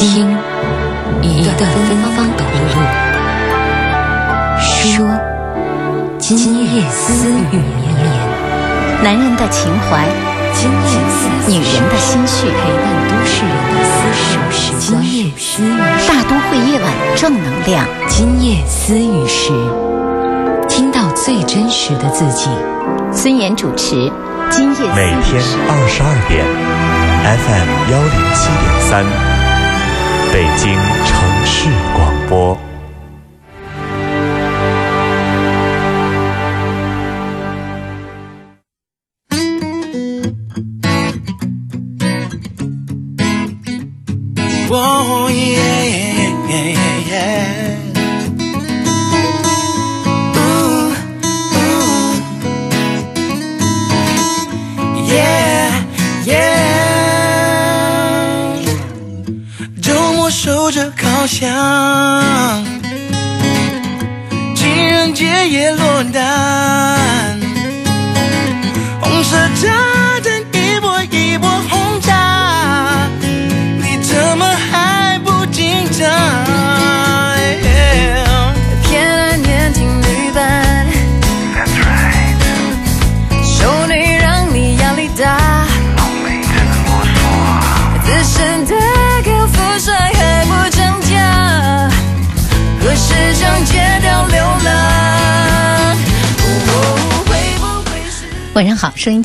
听一段芬芳的路，说今夜私语绵绵，男人的情怀，今夜思女人的心绪，陪伴都市人的私事。今夜私语大都会夜晚正能量。今夜私语时，听到最真实的自己。孙岩主持，今夜私语每天二十二点，FM 幺零七点三，北京城市广播。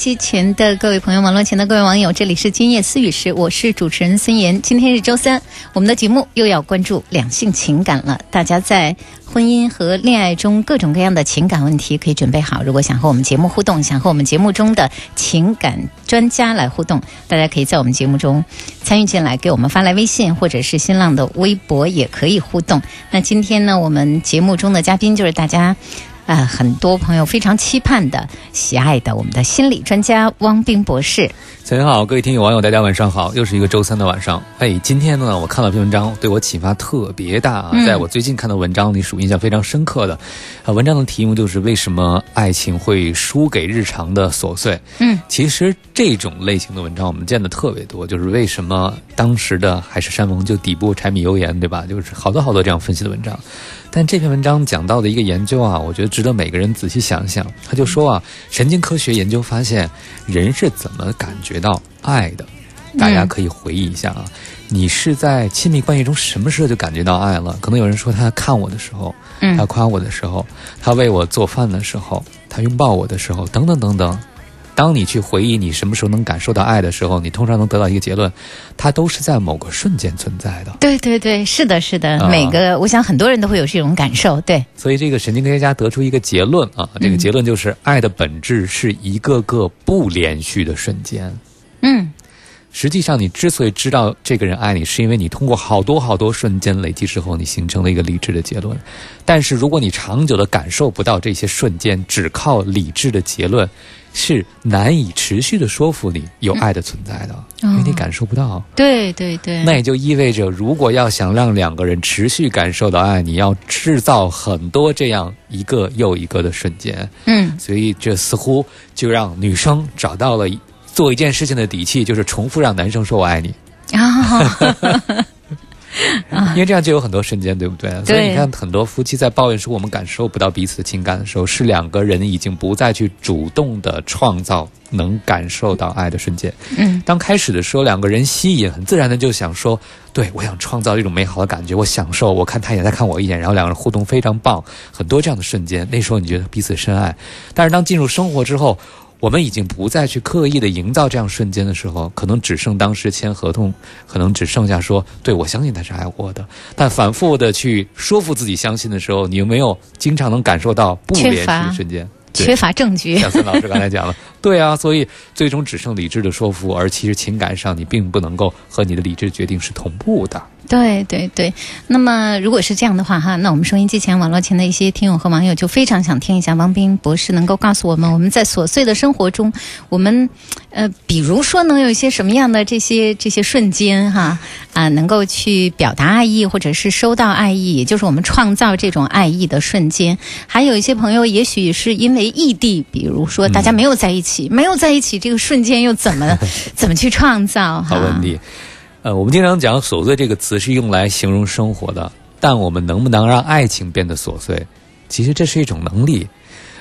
机前的各位朋友，网络前的各位网友，这里是今夜私语时，我是主持人孙岩。今天是周三，我们的节目又要关注两性情感了。大家在婚姻和恋爱中各种各样的情感问题可以准备好。如果想和我们节目互动，想和我们节目中的情感专家来互动，大家可以在我们节目中参与进来，给我们发来微信或者是新浪的微博也可以互动。那今天呢，我们节目中的嘉宾就是大家。啊、很多朋友非常期盼的、喜爱的我们的心理专家汪冰博士。早上好，各位听友网友，大家晚上好，又是一个周三的晚上。哎，今天呢，我看了篇文章，对我启发特别大啊。嗯在我最近看的文章里，属印象非常深刻的。啊，文章的题目就是为什么爱情会输给日常的琐碎。嗯，其实这种类型的文章我们见的特别多，就是为什么当时的海誓山盟就抵不过柴米油盐，对吧？就是好多好多这样分析的文章。但这篇文章讲到的一个研究啊，我觉得值得每个人仔细想想。他就说啊，神经科学研究发现，人是怎么感觉到爱的。大家可以回忆一下啊，你是在亲密关系中什么时候就感觉到爱了？可能有人说他看我的时候，嗯他夸我的时候，他为我做饭的时候，他拥抱我的时候，等等等等。当你去回忆你什么时候能感受到爱的时候，你通常能得到一个结论，它都是在某个瞬间存在的。对对对，是的，是的，啊每个我想很多人都会有这种感受。对，所以这个神经科学家得出一个结论啊，这个结论就是爱的本质是一个个不连续的瞬间。嗯实际上，你之所以知道这个人爱你，是因为你通过好多好多瞬间累积之后，你形成了一个理智的结论。但是，如果你长久的感受不到这些瞬间，只靠理智的结论，是难以持续的说服你有爱的存在的，因为你感受不到。对对对，那也就意味着，如果要想让两个人持续感受到爱，你要制造很多这样一个又一个的瞬间。嗯。所以这似乎就让女生找到了做一件事情的底气，就是重复让男生说我爱你，啊，因为这样就有很多瞬间，对不对？所以你看，很多夫妻在抱怨说我们感受不到彼此的情感的时候，是两个人已经不再去主动的创造能感受到爱的瞬间。嗯当开始的时候，两个人吸引，很自然的就想说，对我想创造一种美好的感觉，我享受，我看他也在看我一眼，然后两个人互动非常棒，很多这样的瞬间。那时候你觉得彼此深爱，但是当进入生活之后，我们已经不再去刻意的营造这样瞬间的时候，可能只剩当时签合同，可能只剩下说，对我相信他是爱我的。但反复的去说服自己相信的时候，你有没有经常能感受到不连续的瞬间？缺乏证据。像孙老师刚才讲了，对啊，所以最终只剩理智的说服，而其实情感上你并不能够和你的理智决定是同步的。对对对，那么如果是这样的话哈，那我们收音机前、网络前的一些听友和网友就非常想听一下王斌博士能够告诉我们，我们在琐碎的生活中，我们呃，比如说能有一些什么样的这些这些瞬间哈啊，能够去表达爱意，或者是收到爱意，也就是我们创造这种爱意的瞬间。还有一些朋友，也许是因为异地，比如说大家没有在一起，没有在一起，这个瞬间又怎么 怎么去创造？哈好问题。呃，我们经常讲“琐碎”这个词是用来形容生活的，但我们能不能让爱情变得琐碎？其实这是一种能力。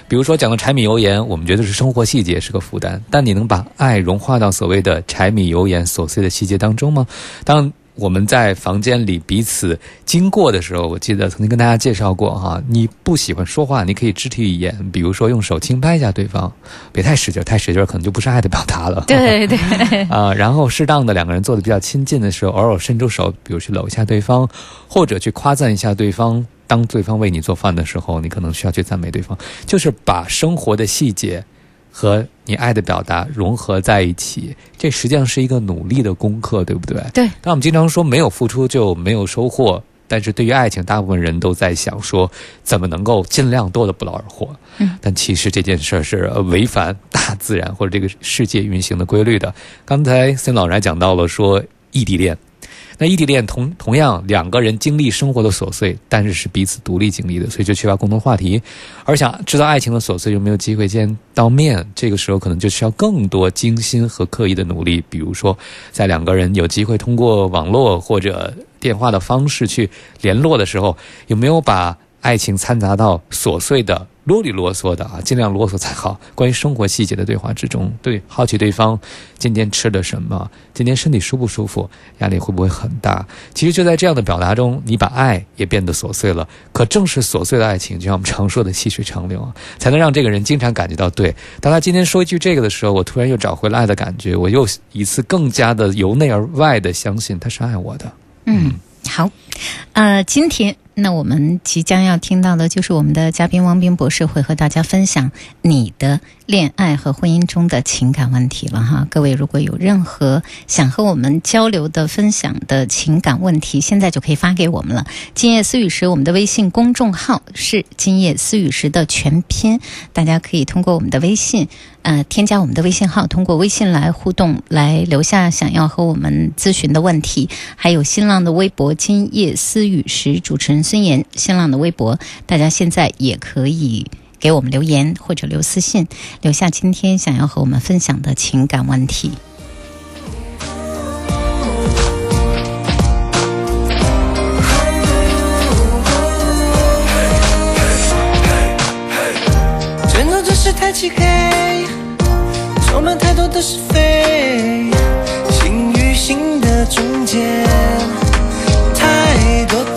比如说讲的柴米油盐，我们觉得是生活细节是个负担，但你能把爱融化到所谓的柴米油盐琐碎的细节当中吗？当我们在房间里彼此经过的时候，我记得曾经跟大家介绍过哈，你不喜欢说话，你可以肢体语言，比如说用手轻拍一下对方，别太使劲，太使劲可能就不是爱的表达了。对对 啊，然后适当的两个人坐的比较亲近的时候，偶尔伸出手，比如去搂一下对方，或者去夸赞一下对方。当对方为你做饭的时候，你可能需要去赞美对方，就是把生活的细节和你爱的表达融合在一起。这实际上是一个努力的功课，对不对？对。但我们经常说没有付出就没有收获，但是对于爱情，大部分人都在想说怎么能够尽量多的不劳而获。嗯。但其实这件事儿是违反大自然或者这个世界运行的规律的。刚才森老师还讲到了说异地恋。那异地恋同同样两个人经历生活的琐碎，但是是彼此独立经历的，所以就缺乏共同话题。而想知道爱情的琐碎，又没有机会见到面，这个时候可能就需要更多精心和刻意的努力。比如说，在两个人有机会通过网络或者电话的方式去联络的时候，有没有把爱情掺杂到琐碎的？啰里啰嗦的啊，尽量啰嗦才好。关于生活细节的对话之中，对好奇对方今天吃了什么，今天身体舒不舒服，压力会不会很大？其实就在这样的表达中，你把爱也变得琐碎了。可正是琐碎的爱情，就像我们常说的细水长流啊，才能让这个人经常感觉到对。当他今天说一句这个的时候，我突然又找回了爱的感觉，我又一次更加的由内而外的相信他是爱我的。嗯，好，呃，今天。那我们即将要听到的就是我们的嘉宾汪斌博士会和大家分享你的恋爱和婚姻中的情感问题了哈。各位如果有任何想和我们交流的、分享的情感问题，现在就可以发给我们了。今夜思雨时，我们的微信公众号是今夜思雨时的全拼，大家可以通过我们的微信。呃，添加我们的微信号，通过微信来互动，来留下想要和我们咨询的问题。还有新浪的微博“今夜思雨时”，主持人孙岩。新浪的微博，大家现在也可以给我们留言或者留私信，留下今天想要和我们分享的情感问题。太漆黑。充满太多的是非，心与心的中间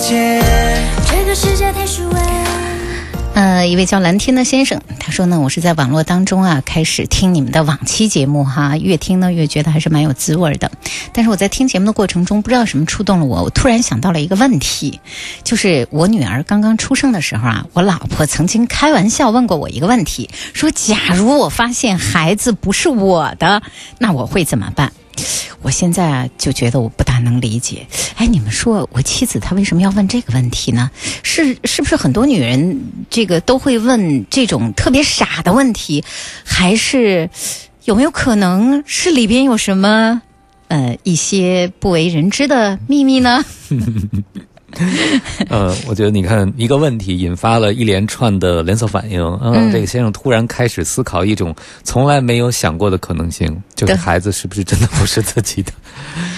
这个世界太虚伪。呃，一位叫蓝天的先生，他说呢，我是在网络当中啊开始听你们的往期节目哈，越听呢越觉得还是蛮有滋味的。但是我在听节目的过程中，不知道什么触动了我，我突然想到了一个问题，就是我女儿刚刚出生的时候啊，我老婆曾经开玩笑问过我一个问题，说假如我发现孩子不是我的，那我会怎么办？我现在啊就觉得我不大能理解，哎，你们说我妻子她为什么要问这个问题呢？是是不是很多女人这个都会问这种特别傻的问题，还是有没有可能是里边有什么呃一些不为人知的秘密呢？呃，我觉得你看一个问题引发了一连串的连锁反应。嗯，这个先生突然开始思考一种从来没有想过的可能性，就是孩子是不是真的不是自己的？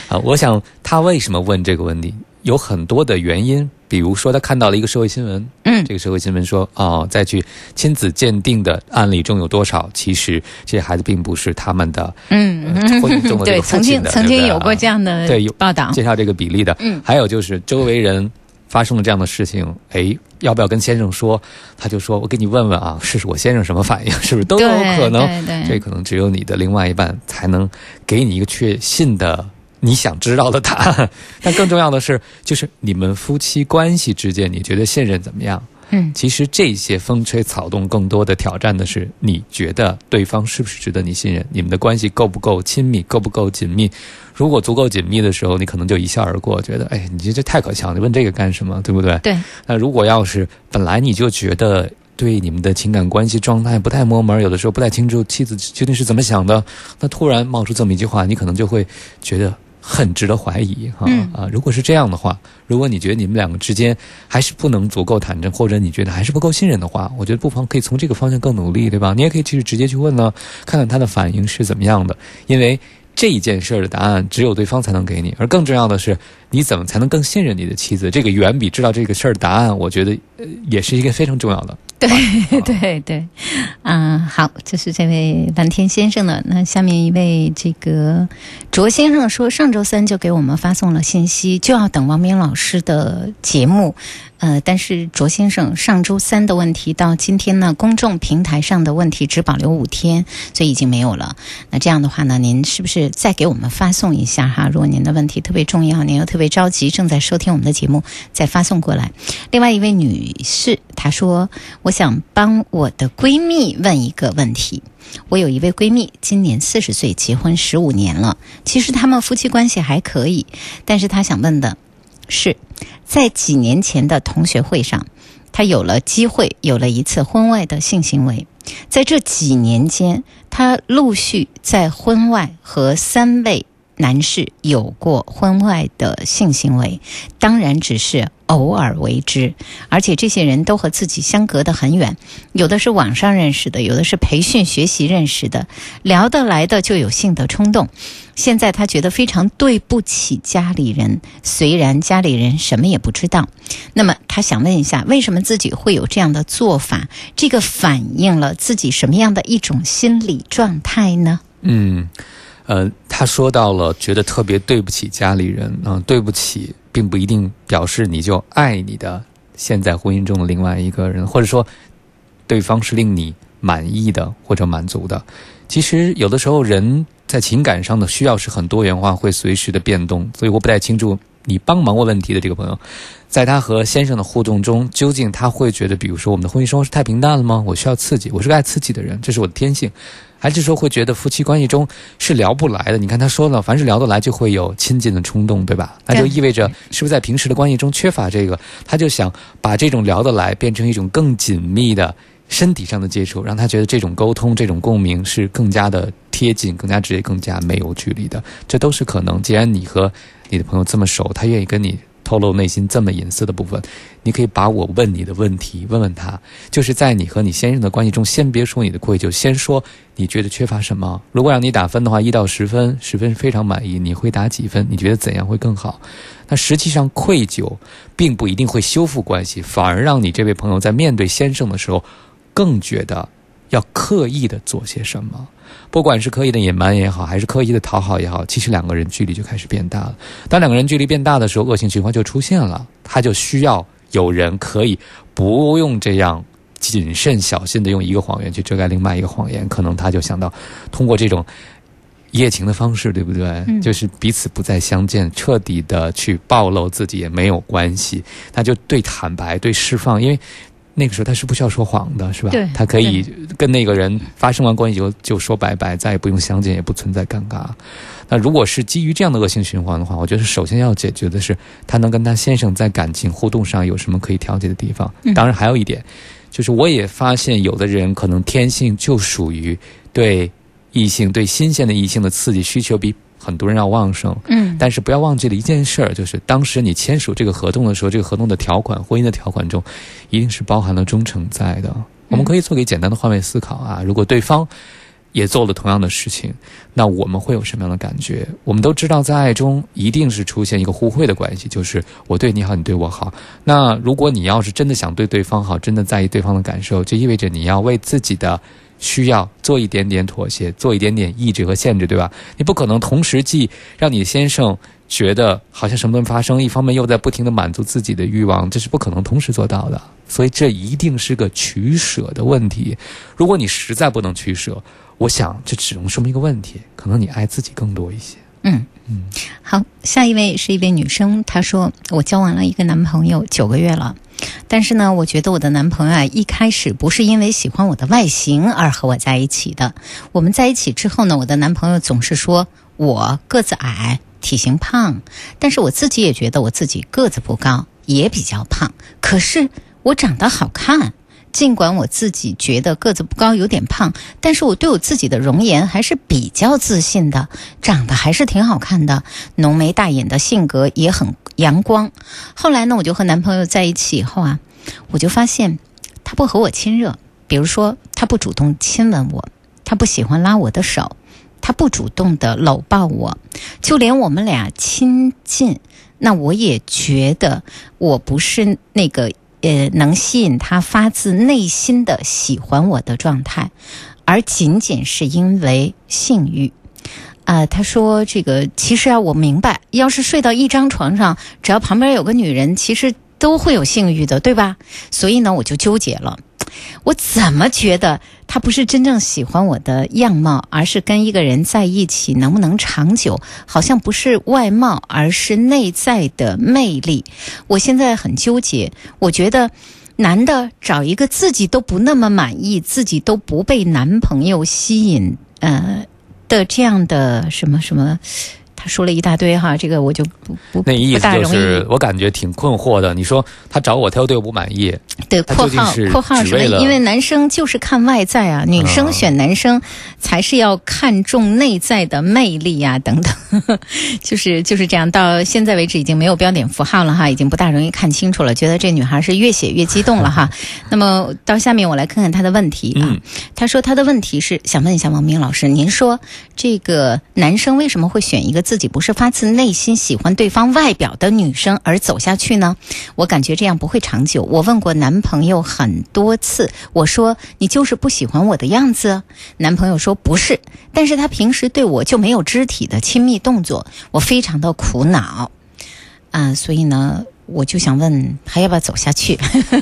啊，我想他为什么问这个问题，有很多的原因。比如说，他看到了一个社会新闻，嗯，这个社会新闻说，哦，再去亲子鉴定的案例中有多少，其实这些孩子并不是他们的，嗯，婚姻中的对，曾经曾经有过这样的对有报道介绍这个比例的，嗯，还有就是周围人发生了这样的事情，哎，要不要跟先生说？他就说，我给你问问啊，试试我先生什么反应，是不是都有可能？这可能只有你的另外一半才能给你一个确信的。你想知道的答案，但更重要的是，就是你们夫妻关系之间，你觉得信任怎么样？嗯，其实这些风吹草动，更多的挑战的是，你觉得对方是不是值得你信任？你们的关系够不够亲密，够不够紧密？如果足够紧密的时候，你可能就一笑而过，觉得，哎，你这这太可笑，你问这个干什么？对不对？对。那如果要是本来你就觉得对你们的情感关系状态不太摸门，有的时候不太清楚妻子究竟是怎么想的，那突然冒出这么一句话，你可能就会觉得。很值得怀疑哈啊！如果是这样的话，如果你觉得你们两个之间还是不能足够坦诚，或者你觉得还是不够信任的话，我觉得不妨可以从这个方向更努力，对吧？你也可以去直接去问呢，看看他的反应是怎么样的。因为这一件事儿的答案只有对方才能给你，而更重要的是，你怎么才能更信任你的妻子？这个远比知道这个事儿答案，我觉得呃也是一个非常重要的。对对对，啊、好，这是这位蓝天先生的。那下面一位这个卓先生说，上周三就给我们发送了信息，就要等王明老师的节目。呃，但是卓先生上周三的问题到今天呢，公众平台上的问题只保留五天，所以已经没有了。那这样的话呢，您是不是再给我们发送一下哈？如果您的问题特别重要，您又特别着急，正在收听我们的节目，再发送过来。另外一位女士，她说：“我想帮我的闺蜜问一个问题。我有一位闺蜜，今年四十岁，结婚十五年了。其实他们夫妻关系还可以，但是她想问的是，在几年前的同学会上，他有了机会，有了一次婚外的性行为。在这几年间，他陆续在婚外和三位男士有过婚外的性行为，当然只是偶尔为之，而且这些人都和自己相隔得很远，有的是网上认识的，有的是培训学习认识的，聊得来的就有性的冲动。现在他觉得非常对不起家里人，虽然家里人什么也不知道。那么他想问一下，为什么自己会有这样的做法？这个反映了自己什么样的一种心理状态呢？嗯，呃，他说到了觉得特别对不起家里人，嗯、对不起，并不一定表示你就爱你的现在婚姻中的另外一个人，或者说对方是令你满意的或者满足的。其实有的时候人在情感上的需要是很多元化，会随时的变动，所以我不太清楚你帮忙过问题的这个朋友，在他和先生的互动中，究竟他会觉得，比如说我们的婚姻生活是太平淡了吗？我需要刺激，我是个爱刺激的人，这是我的天性。还是说会觉得夫妻关系中是聊不来的？你看他说了，凡是聊得来就会有亲近的冲动，对吧？那就意味着是不是在平时的关系中缺乏这个？他就想把这种聊得来变成一种更紧密的身体上的接触，让他觉得这种沟通、这种共鸣是更加的贴近、更加直接、更加没有距离的。这都是可能。既然你和你的朋友这么熟，他愿意跟你透露内心这么隐私的部分，你可以把我问你的问题问问他，就是在你和你先生的关系中，先别说你的愧疚，先说你觉得缺乏什么。如果让你打分的话，一到十分，十分非常满意，你会打几分？你觉得怎样会更好？那实际上愧疚并不一定会修复关系，反而让你这位朋友在面对先生的时候，更觉得要刻意的做些什么。不管是刻意的隐瞒也好，还是刻意的讨好也好，其实两个人距离就开始变大了。当两个人距离变大的时候，恶性循环就出现了。他就需要有人可以不用这样谨慎小心的用一个谎言去遮盖另外一个谎言，可能他就想到通过这种一夜情的方式，对不对？嗯就是彼此不再相见，彻底的去暴露自己也没有关系，他就对坦白、对释放，因为。那个时候他是不需要说谎的，是吧？对他可以跟那个人发生完关系就就说拜拜，再也不用相见，也不存在尴尬。那如果是基于这样的恶性循环的话，我觉得首先要解决的是他能跟他先生在感情互动上有什么可以调节的地方。嗯当然还有一点，就是我也发现有的人可能天性就属于对异性、对新鲜的异性的刺激需求比很多人要旺盛。嗯但是不要忘记了一件事儿，就是当时你签署这个合同的时候，这个合同的条款、婚姻的条款中，一定是包含了忠诚在的。我们可以做个简单的换位思考啊，如果对方也做了同样的事情，那我们会有什么样的感觉？我们都知道，在爱中一定是出现一个互惠的关系，就是我对你好，你对我好。那如果你要是真的想对对方好，真的在意对方的感受，就意味着你要为自己的需要做一点点妥协，做一点点抑制和限制，对吧？你不可能同时既让你先生觉得好像什么都没发生，一方面又在不停的满足自己的欲望，这是不可能同时做到的。所以这一定是个取舍的问题。如果你实在不能取舍，我想这只能说明一个问题，可能你爱自己更多一些。嗯嗯，好，下一位是一位女生，她说我交往了一个男朋友九个月了，但是呢，我觉得我的男朋友啊，一开始不是因为喜欢我的外形而和我在一起的。我们在一起之后呢，我的男朋友总是说我个子矮、体型胖，但是我自己也觉得我自己个子不高，也比较胖，可是我长得好看。尽管我自己觉得个子不高，有点胖，但是我对我自己的容颜还是比较自信的，长得还是挺好看的，浓眉大眼的性格也很阳光。后来呢，我就和男朋友在一起以后啊，我就发现他不和我亲热，比如说他不主动亲吻我，他不喜欢拉我的手，他不主动的搂抱我，就连我们俩亲近，那我也觉得我不是那个呃能吸引他发自内心的喜欢我的状态，而仅仅是因为性欲。啊、他说这个其实啊，我明白，要是睡到一张床上，只要旁边有个女人，其实都会有性欲的，对吧？所以呢，我就纠结了。我怎么觉得他不是真正喜欢我的样貌，而是跟一个人在一起能不能长久，好像不是外貌，而是内在的魅力。我现在很纠结，我觉得。男的找一个自己都不那么满意，自己都不被男朋友吸引，呃的这样的什么什么，他说了一大堆哈，这个我就不不那意思就是，我感觉挺困惑的。你说他找我，他又对我不满意，对，括号括号什么？只为因为男生就是看外在啊，女生选男生才是要看重内在的魅力啊、等等，就是就是这样。到现在为止已经没有标点符号了哈，已经不大容易看清楚了。觉得这女孩是越写越激动了哈。那么到下面我来看看她的问题啊。嗯她说她的问题是想问一下王明老师，您说这个男生为什么会选一个自己不是发自内心喜欢对方外表的女生而走下去呢？我感觉这样不会长久。我问过男朋友很多次，我说你就是不喜欢我的样子。男朋友说不是，但是他平时对我就没有肢体的亲密动作，我非常的苦恼啊、所以呢，我就想问还要不要走下去？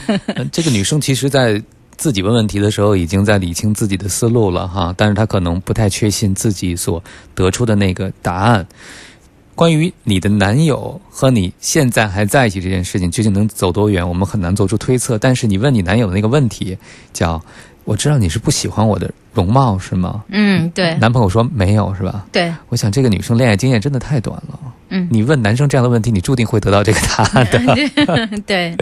这个女生其实，在自己问问题的时候，已经在理清自己的思路了哈，但是他可能不太确信自己所得出的那个答案。关于你的男友和你现在还在一起这件事情，究竟能走多远，我们很难做出推测。但是你问你男友的那个问题，叫“我知道你是不喜欢我的容貌是吗嗯，？”对男朋友说没有是吧？对，我想这个女生恋爱经验真的太短了。嗯你问男生这样的问题，你注定会得到这个答案的。对，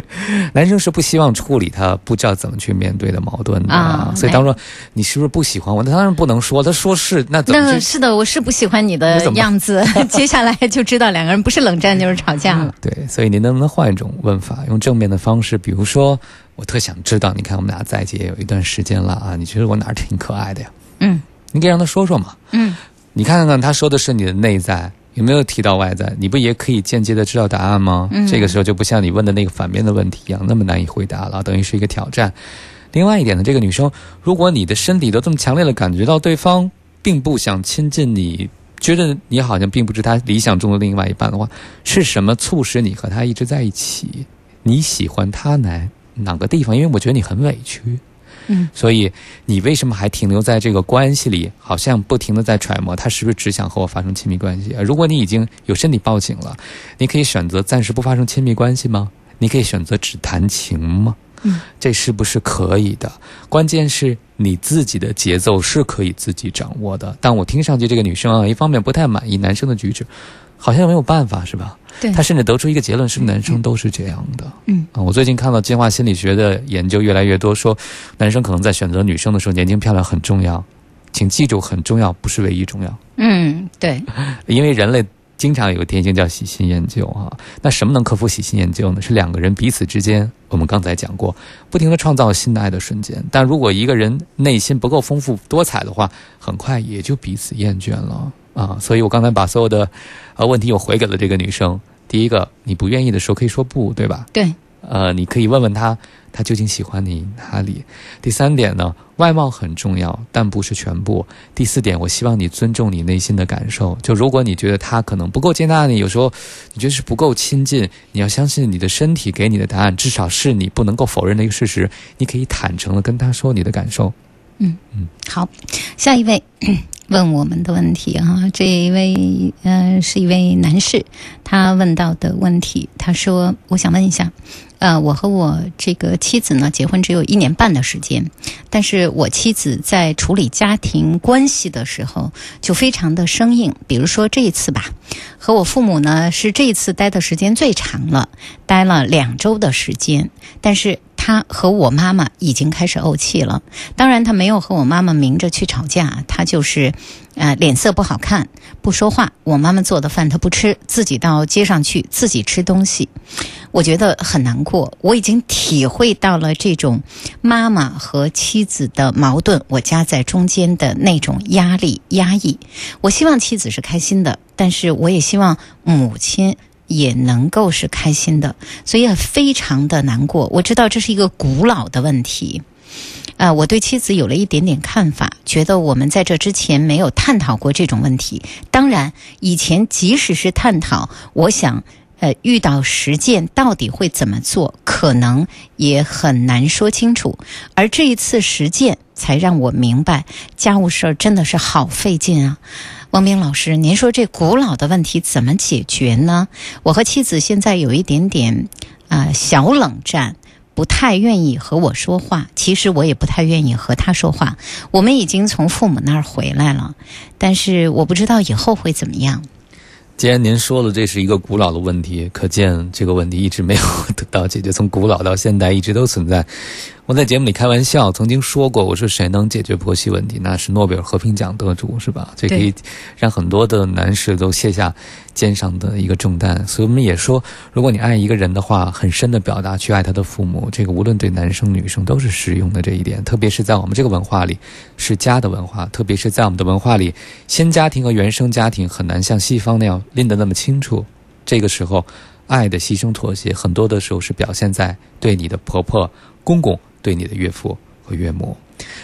男生是不希望处理他不知道怎么去面对的矛盾的，啊所以当说你是不是不喜欢我？那当然不能说，他说是，那怎么？那是的，我是不喜欢你的样子。接下来就知道两个人不是冷战就是吵架了。对，所以您能不能换一种问法，用正面的方式？比如说，我特想知道，你看我们俩在一起也有一段时间了啊，你觉得我哪儿挺可爱的呀？嗯你可以让他说说嘛。嗯，你看看他说的是你的内在，有没有提到外在？你不也可以间接的知道答案吗？嗯这个时候就不像你问的那个反面的问题一样那么难以回答了，等于是一个挑战。另外一点呢，这个女生，如果你的身体都这么强烈的感觉到对方并不想亲近你，觉得你好像并不是他理想中的另外一半的话，是什么促使你和他一直在一起？你喜欢他哪哪个地方？因为我觉得你很委屈。所以你为什么还停留在这个关系里？好像不停的在揣摩他是不是只想和我发生亲密关系？如果你已经有身体报警了，你可以选择暂时不发生亲密关系吗？你可以选择只谈情吗？嗯，这是不是可以的？关键是你自己的节奏是可以自己掌握的。但我听上去这个女生啊，一方面不太满意男生的举止，好像没有办法是吧？对他甚至得出一个结论，是不是男生都是这样的？嗯啊，我最近看到进化心理学的研究越来越多，说男生可能在选择女生的时候，年轻漂亮很重要，请记住很重要，不是唯一重要，嗯，对，因为人类。经常有个天性叫喜新厌旧啊，那什么能克服喜新厌旧呢？是两个人彼此之间，我们刚才讲过，不停的创造新的爱的瞬间。但如果一个人内心不够丰富多彩的话，很快也就彼此厌倦了啊。所以我刚才把所有的呃问题又回给了这个女生。第一个，你不愿意的时候可以说不，对吧？对，呃，你可以问问他，他究竟喜欢你哪里？第三点呢，外貌很重要，但不是全部。第四点，我希望你尊重你内心的感受。就如果你觉得他可能不够接纳你，有时候你觉得是不够亲近，你要相信你的身体给你的答案，至少是你不能够否认的一个事实。你可以坦诚的跟他说你的感受。嗯嗯好，下一位问我们的问题哈、这一位呃是一位男士，他问到的问题，他说我想问一下，呃，我和我这个妻子呢结婚只有一年半的时间，但是我妻子在处理家庭关系的时候就非常的生硬，比如说这一次吧，和我父母呢是这一次待的时间最长了，待了两周的时间，但是他和我妈妈已经开始怄气了。当然，他没有和我妈妈明着去吵架，他就是，呃，脸色不好看，不说话，我妈妈做的饭他不吃，自己到街上去自己吃东西，我觉得很难过。我已经体会到了这种妈妈和妻子的矛盾，我夹在中间的那种压力压抑。我希望妻子是开心的，但是我也希望母亲。也能够是开心的，所以非常的难过。我知道这是一个古老的问题，啊、我对妻子有了一点点看法，觉得我们在这之前没有探讨过这种问题。当然，以前即使是探讨，我想，呃，遇到实践到底会怎么做，可能也很难说清楚。而这一次实践，才让我明白，家务事儿真的是好费劲啊。汪冰老师，您说这古老的问题怎么解决呢？我和妻子现在有一点点啊、小冷战，不太愿意和我说话。其实我也不太愿意和他说话。我们已经从父母那儿回来了，但是我不知道以后会怎么样。既然您说了这是一个古老的问题，可见这个问题一直没有得到解决，从古老到现代一直都存在。我在节目里开玩笑，曾经说过，我说谁能解决婆媳问题，那是诺贝尔和平奖得主，是吧？这可以让很多的男士都卸下肩上的一个重担。所以我们也说，如果你爱一个人的话，很深的表达去爱他的父母，这个无论对男生女生都是适用的这一点。特别是在我们这个文化里，是家的文化，特别是在我们的文化里，新家庭和原生家庭很难像西方那样拎得那么清楚。这个时候，爱的牺牲妥协，很多的时候是表现在对你的婆婆、公公。对你的岳父和岳母，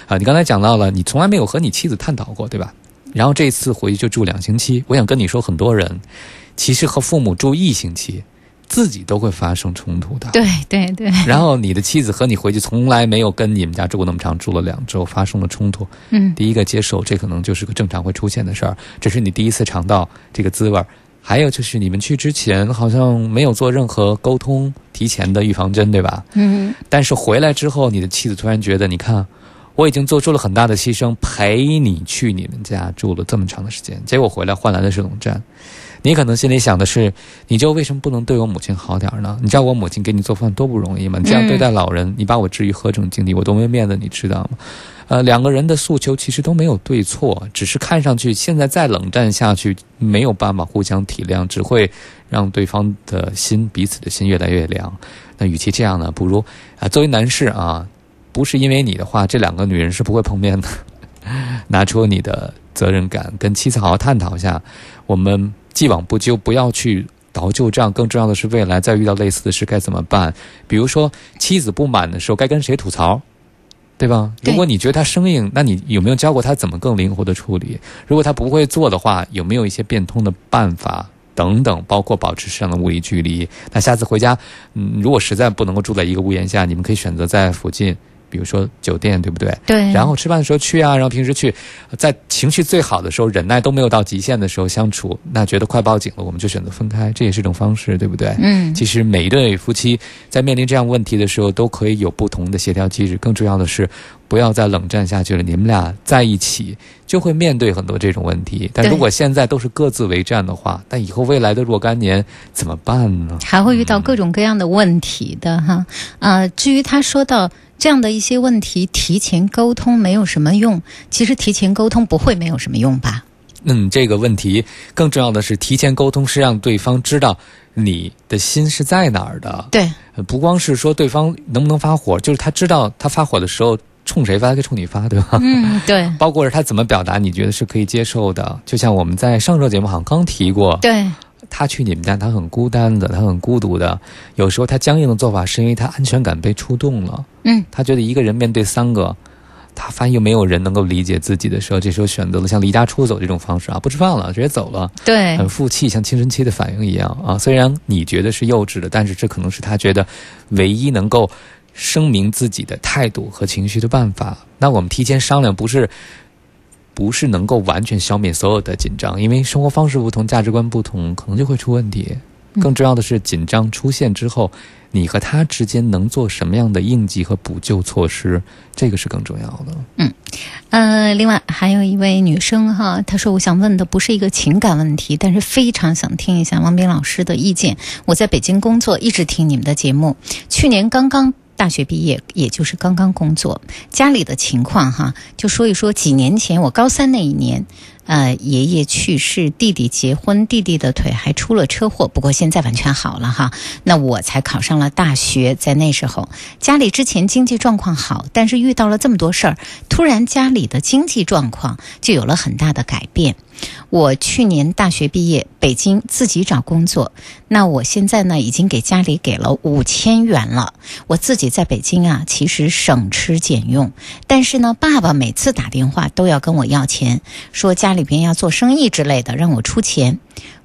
啊，你刚才讲到了，你从来没有和你妻子探讨过，对吧？然后这一次回去就住两星期，我想跟你说，很多人其实和父母住一星期，自己都会发生冲突的。对对对。然后你的妻子和你回去从来没有跟你们家住过那么长，住了两周，发生了冲突。嗯，第一个接受，这可能就是个正常会出现的事儿，这是你第一次尝到这个滋味儿。还有就是你们去之前好像没有做任何沟通，提前的预防针，对吧？嗯。但是回来之后，你的妻子突然觉得，你看，我已经做出了很大的牺牲，陪你去你们家住了这么长的时间，结果回来换来的是冷战。你可能心里想的是，你就为什么不能对我母亲好点儿呢？你知道我母亲给你做饭多不容易吗？你这样对待老人，你把我置于何种境地？我多没面子，你知道吗？呃，两个人的诉求其实都没有对错，只是看上去现在再冷战下去，没有办法互相体谅，只会让对方的心、彼此的心越来越凉。那与其这样呢，不如啊，作为男士啊，不是因为你的话，这两个女人是不会碰面的。拿出你的责任感，跟妻子好好探讨一下。我们既往不咎，不要去倒旧账。更重要的是，未来再遇到类似的事该怎么办？比如说，妻子不满的时候，该跟谁吐槽？对吧？如果你觉得他生硬，那你有没有教过他怎么更灵活的处理？如果他不会做的话，有没有一些变通的办法？等等，包括保持适当的物理距离。那下次回家，嗯，如果实在不能够住在一个屋檐下，你们可以选择在附近，比如说酒店，对不对？对。然后吃饭的时候去啊，然后平时去，在情绪最好的时候，忍耐都没有到极限的时候相处，那觉得快报警了，我们就选择分开，这也是一种方式，对不对？嗯。其实每一对夫妻在面临这样问题的时候，都可以有不同的协调机制。更重要的是，不要再冷战下去了。你们俩在一起，就会面对很多这种问题。但如果现在都是各自为战的话，那以后未来的若干年怎么办呢？还会遇到各种各样的问题的哈。啊、至于他说到这样的一些问题，提前沟通没有什么用。其实提前沟通不会没有什么用吧？嗯，这个问题更重要的是，提前沟通是让对方知道你的心是在哪儿的。对，呃不光是说对方能不能发火，就是他知道他发火的时候冲谁发，他可以冲你发，对吧？嗯，对，包括是他怎么表达，你觉得是可以接受的。就像我们在上周节目好像刚提过，对，他去你们家，他很孤单的，他很孤独的。有时候他僵硬的做法是因为他安全感被触动了，嗯，他觉得一个人面对三个。他发现又没有人能够理解自己的时候，这时候选择了像离家出走这种方式啊，不吃饭了，直接走了。对，很负气，像青春期的反应一样啊。虽然你觉得是幼稚的，但是这可能是他觉得唯一能够声明自己的态度和情绪的办法。那我们提前商量，不是不是能够完全消灭所有的紧张，因为生活方式不同，价值观不同，可能就会出问题。更重要的是，紧张出现之后，你和他之间能做什么样的应急和补救措施，这个是更重要的。嗯呃，另外还有一位女生哈，她说我想问的不是一个情感问题，但是非常想听一下王斌老师的意见。我在北京工作，一直听你们的节目，去年刚刚。大学毕业，也就是刚刚工作，家里的情况哈，就说一说。几年前，我高三那一年，呃，爷爷去世，弟弟结婚，弟弟的腿还出了车祸，不过现在完全好了哈。那我才考上了大学，在那时候，家里之前经济状况好，但是遇到了这么多事儿，突然家里的经济状况就有了很大的改变。我去年大学毕业，北京自己找工作。那我现在呢，已经给家里给了五千元了。我自己在北京啊，其实省吃俭用，但是呢，爸爸每次打电话都要跟我要钱，说家家里边要做生意之类的，让我出钱。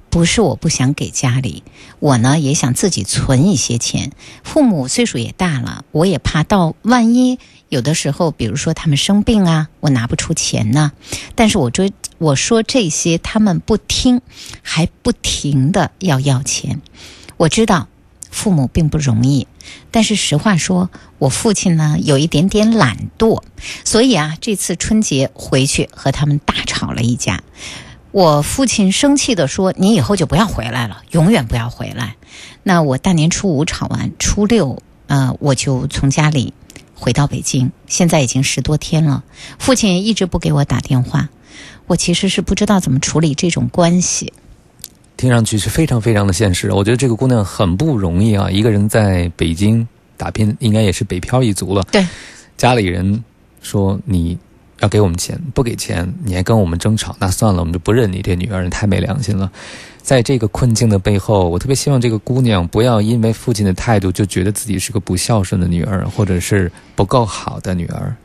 不是我不想给家里，我呢也想自己存一些钱。父母岁数也大了，我也怕到万一有的时候，比如说他们生病啊，我拿不出钱呢。但是我追我说这些，他们不听，还不停的要要钱。我知道父母并不容易，但是实话说，我父亲呢有一点点懒惰，所以啊，这次春节回去和他们大吵了一架。我父亲生气地说：“你以后就不要回来了，永远不要回来。”那我大年初五吵完，初六，呃，我就从家里回到北京。现在已经十多天了，父亲一直不给我打电话。我其实是不知道怎么处理这种关系。听上去是非常非常的现实。我觉得这个姑娘很不容易啊，一个人在北京打拼，应该也是北漂一族了。对，家里人说你。要给我们钱，不给钱你还跟我们争吵，那算了，我们就不认你这女儿，你太没良心了。在这个困境的背后，我特别希望这个姑娘不要因为父亲的态度就觉得自己是个不孝顺的女儿，或者是不够好的女儿。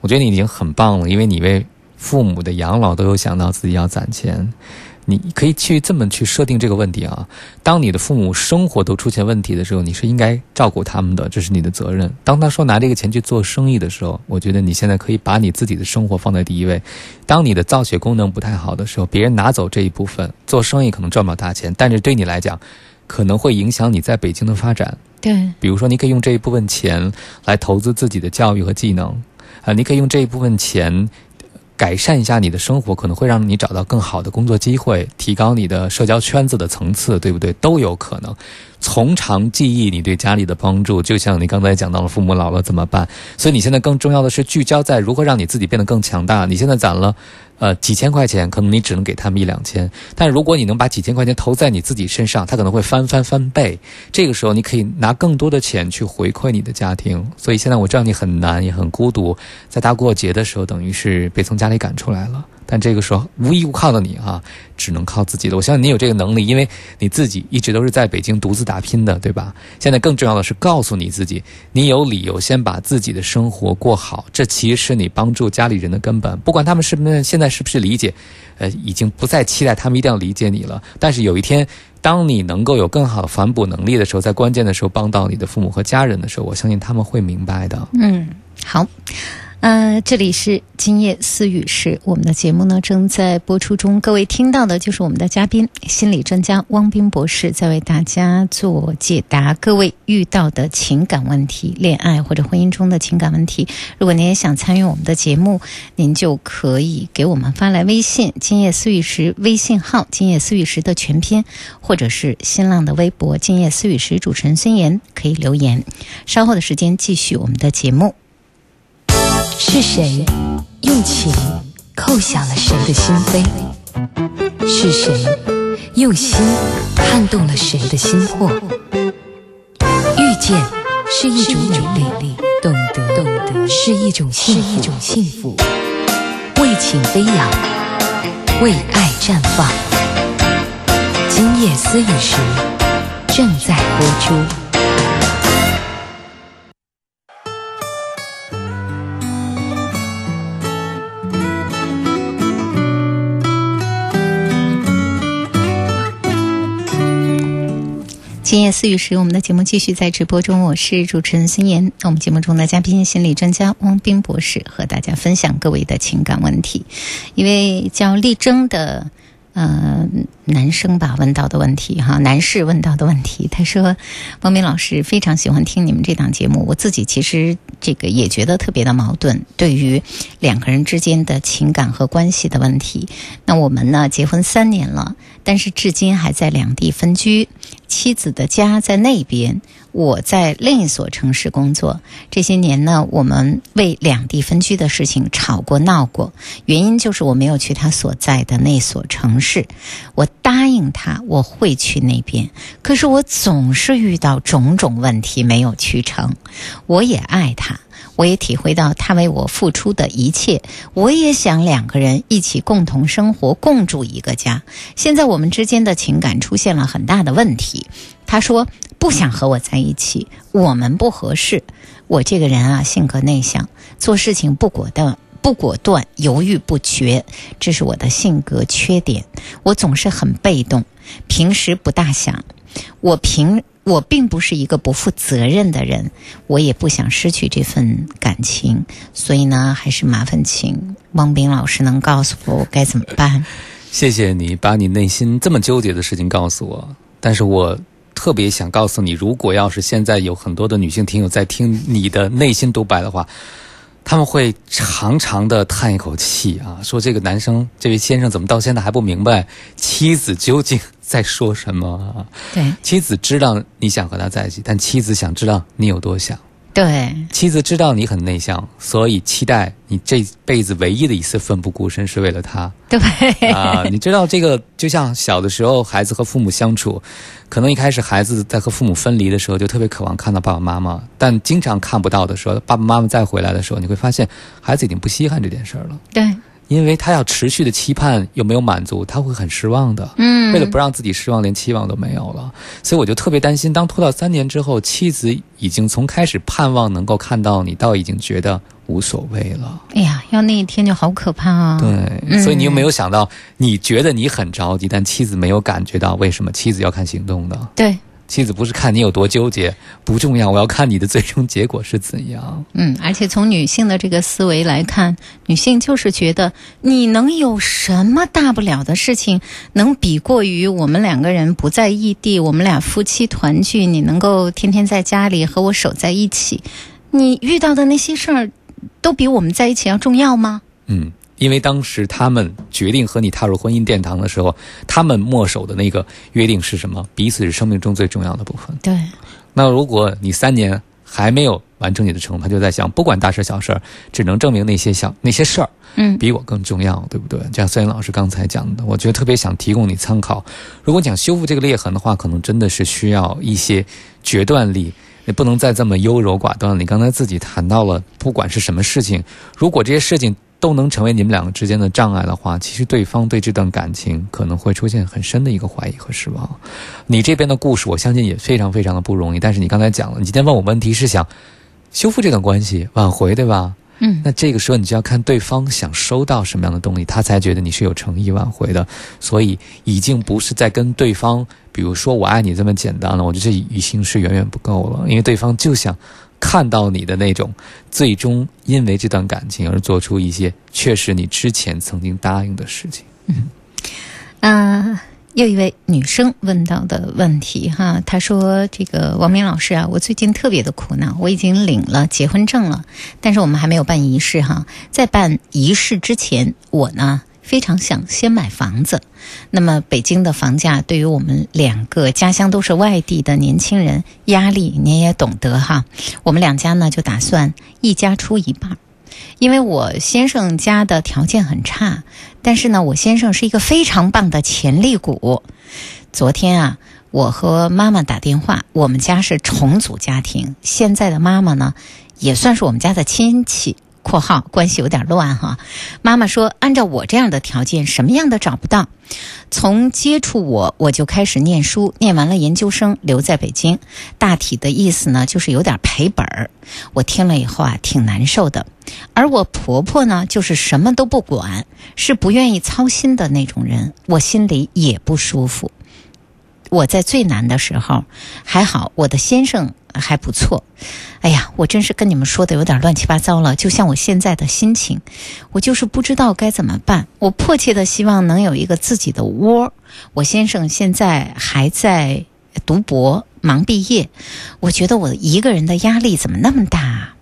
我觉得你已经很棒了，因为你为父母的养老都有想到自己要攒钱。你可以去这么去设定这个问题啊。当你的父母生活都出现问题的时候，你是应该照顾他们的，这是你的责任。当他说拿这个钱去做生意的时候，我觉得你现在可以把你自己的生活放在第一位。当你的造血功能不太好的时候，别人拿走这一部分，做生意可能赚不了大钱，但是对你来讲，可能会影响你在北京的发展。对，比如说你可以用这一部分钱来投资自己的教育和技能，啊，你可以用这一部分钱。改善一下你的生活，可能会让你找到更好的工作机会，提高你的社交圈子的层次，对不对？都有可能。从长计议，你对家里的帮助，就像你刚才讲到了，父母老了怎么办？所以你现在更重要的是聚焦在如何让你自己变得更强大。你现在攒了。呃，几千块钱，可能你只能给他们一两千，但如果你能把几千块钱投在你自己身上，他可能会翻翻翻倍。这个时候，你可以拿更多的钱去回馈你的家庭。所以现在我知道你很难，也很孤独，在大过节的时候，等于是被从家里赶出来了。但这个时候无依无靠的你啊，只能靠自己的。我相信你有这个能力，因为你自己一直都是在北京独自打拼的，对吧？现在更重要的是告诉你自己，你有理由先把自己的生活过好，这其实是你帮助家里人的根本。不管他们是不是现在是不是理解，呃，已经不再期待他们一定要理解你了。但是有一天，当你能够有更好的反哺能力的时候，在关键的时候帮到你的父母和家人的时候，我相信他们会明白的。嗯，好。呃，这里是今夜思雨时，我们的节目呢正在播出中。各位听到的就是我们的嘉宾，心理专家汪斌博士在为大家做解答。各位遇到的情感问题、恋爱或者婚姻中的情感问题，如果您也想参与我们的节目，您就可以给我们发来微信“今夜思雨时”微信号“今夜思雨时”的全拼，或者是新浪的微博“今夜思雨时”主持人孙岩可以留言。稍后的时间继续我们的节目。是谁用情扣响了谁的心扉？是谁用心撼动了谁的心魄？遇见是一种美丽，懂得懂得是一种是一种幸福。为情飞扬，为爱绽放。今夜思雨时，正在播出。今夜思雨时，我们的节目继续在直播中。我是主持人孙岩，我们节目中的嘉宾心理专家汪斌博士和大家分享各位的情感问题。一位叫丽争的呃男生吧问到的问题哈，男士问到的问题，他说：“汪斌老师非常喜欢听你们这档节目，我自己其实这个也觉得特别的矛盾，对于两个人之间的情感和关系的问题。那我们呢结婚三年了，但是至今还在两地分居。”妻子的家在那边，我在另一所城市工作。这些年呢，我们为两地分居的事情吵过闹过，原因就是我没有去他所在的那所城市。我答应他我会去那边，可是我总是遇到种种问题没有去成。我也爱他。我也体会到他为我付出的一切，我也想两个人一起共同生活，共住一个家。现在我们之间的情感出现了很大的问题。他说不想和我在一起，我们不合适。我这个人啊，性格内向，做事情不果断，不果断，犹豫不决，这是我的性格缺点。我总是很被动，平时不大想。我平。我并不是一个不负责任的人，我也不想失去这份感情，所以呢，还是麻烦请汪斌老师能告诉我该怎么办。谢谢你把你内心这么纠结的事情告诉我，但是我特别想告诉你，如果要是现在有很多的女性听友在听你的内心独白的话，他们会长长的叹一口气啊，说这个男生，这位先生怎么到现在还不明白妻子究竟。在说什么？对，妻子知道你想和他在一起，但妻子想知道你有多想。对，妻子知道你很内向，所以期待你这辈子唯一的一次奋不顾身是为了他。对啊，你知道这个就像小的时候，孩子和父母相处，可能一开始孩子在和父母分离的时候，就特别渴望看到爸爸妈妈，但经常看不到的时候，爸爸妈妈再回来的时候，你会发现孩子已经不稀罕这件事儿了。对。因为他要持续的期盼有没有满足，他会很失望的。嗯，为了不让自己失望，连期望都没有了，所以我就特别担心，当拖到三年之后，妻子已经从开始盼望能够看到你，到已经觉得无所谓了。哎呀，要那一天就好可怕啊！对，所以你有没有想到，你觉得你很着急，但妻子没有感觉到为什么妻子要看行动的？对。妻子不是看你有多纠结，不重要，我要看你的最终结果是怎样。嗯，而且从女性的这个思维来看，女性就是觉得你能有什么大不了的事情，能比过于我们两个人不在异地，我们俩夫妻团聚，你能够天天在家里和我守在一起，你遇到的那些事儿，都比我们在一起要重要吗？嗯。因为当时他们决定和你踏入婚姻殿堂的时候，他们默守的那个约定是什么？彼此是生命中最重要的部分。对。那如果你三年还没有完成你的承诺，他就在想，不管大事小事，只能证明那些小那些事儿，嗯，比我更重要，对不对？就像孙岩老师刚才讲的，我觉得特别想提供你参考。如果想修复这个裂痕的话，可能真的是需要一些决断力，你不能再这么优柔寡断。你刚才自己谈到了，不管是什么事情，如果这些事情。都能成为你们两个之间的障碍的话，其实对方对这段感情可能会出现很深的一个怀疑和失望。你这边的故事，我相信也非常非常的不容易。但是你刚才讲了，你今天问我问题是想修复这段关系、挽回，对吧？嗯。那这个时候你就要看对方想收到什么样的东西，他才觉得你是有诚意挽回的。所以已经不是在跟对方，比如说我爱你这么简单了。我觉得这已经是远远不够了，因为对方就想。看到你的那种，最终因为这段感情而做出一些确实你之前曾经答应的事情。嗯，啊，又一位女生问到的问题哈，她说：“这个王明老师啊，我最近特别的苦恼，我已经领了结婚证了，但是我们还没有办仪式哈，在办仪式之前，我呢。”非常想先买房子，那么北京的房价对于我们两个家乡都是外地的年轻人压力，您也懂得哈。我们两家呢就打算一家出一半，因为我先生家的条件很差，但是呢我先生是一个非常棒的潜力股。昨天啊，我和妈妈打电话，我们家是重组家庭，现在的妈妈呢也算是我们家的亲戚。括号关系有点乱哈，妈妈说，按照我这样的条件，什么样的找不到。从接触我，我就开始念书，念完了研究生，留在北京。大体的意思呢，就是有点赔本儿。我听了以后啊，挺难受的。而我婆婆呢，就是什么都不管，是不愿意操心的那种人，我心里也不舒服。我在最难的时候，还好，我的先生还不错。哎呀，我真是跟你们说的有点乱七八糟了，就像我现在的心情，我就是不知道该怎么办。我迫切的希望能有一个自己的窝。我先生现在还在读博，忙毕业。我觉得我一个人的压力怎么那么大？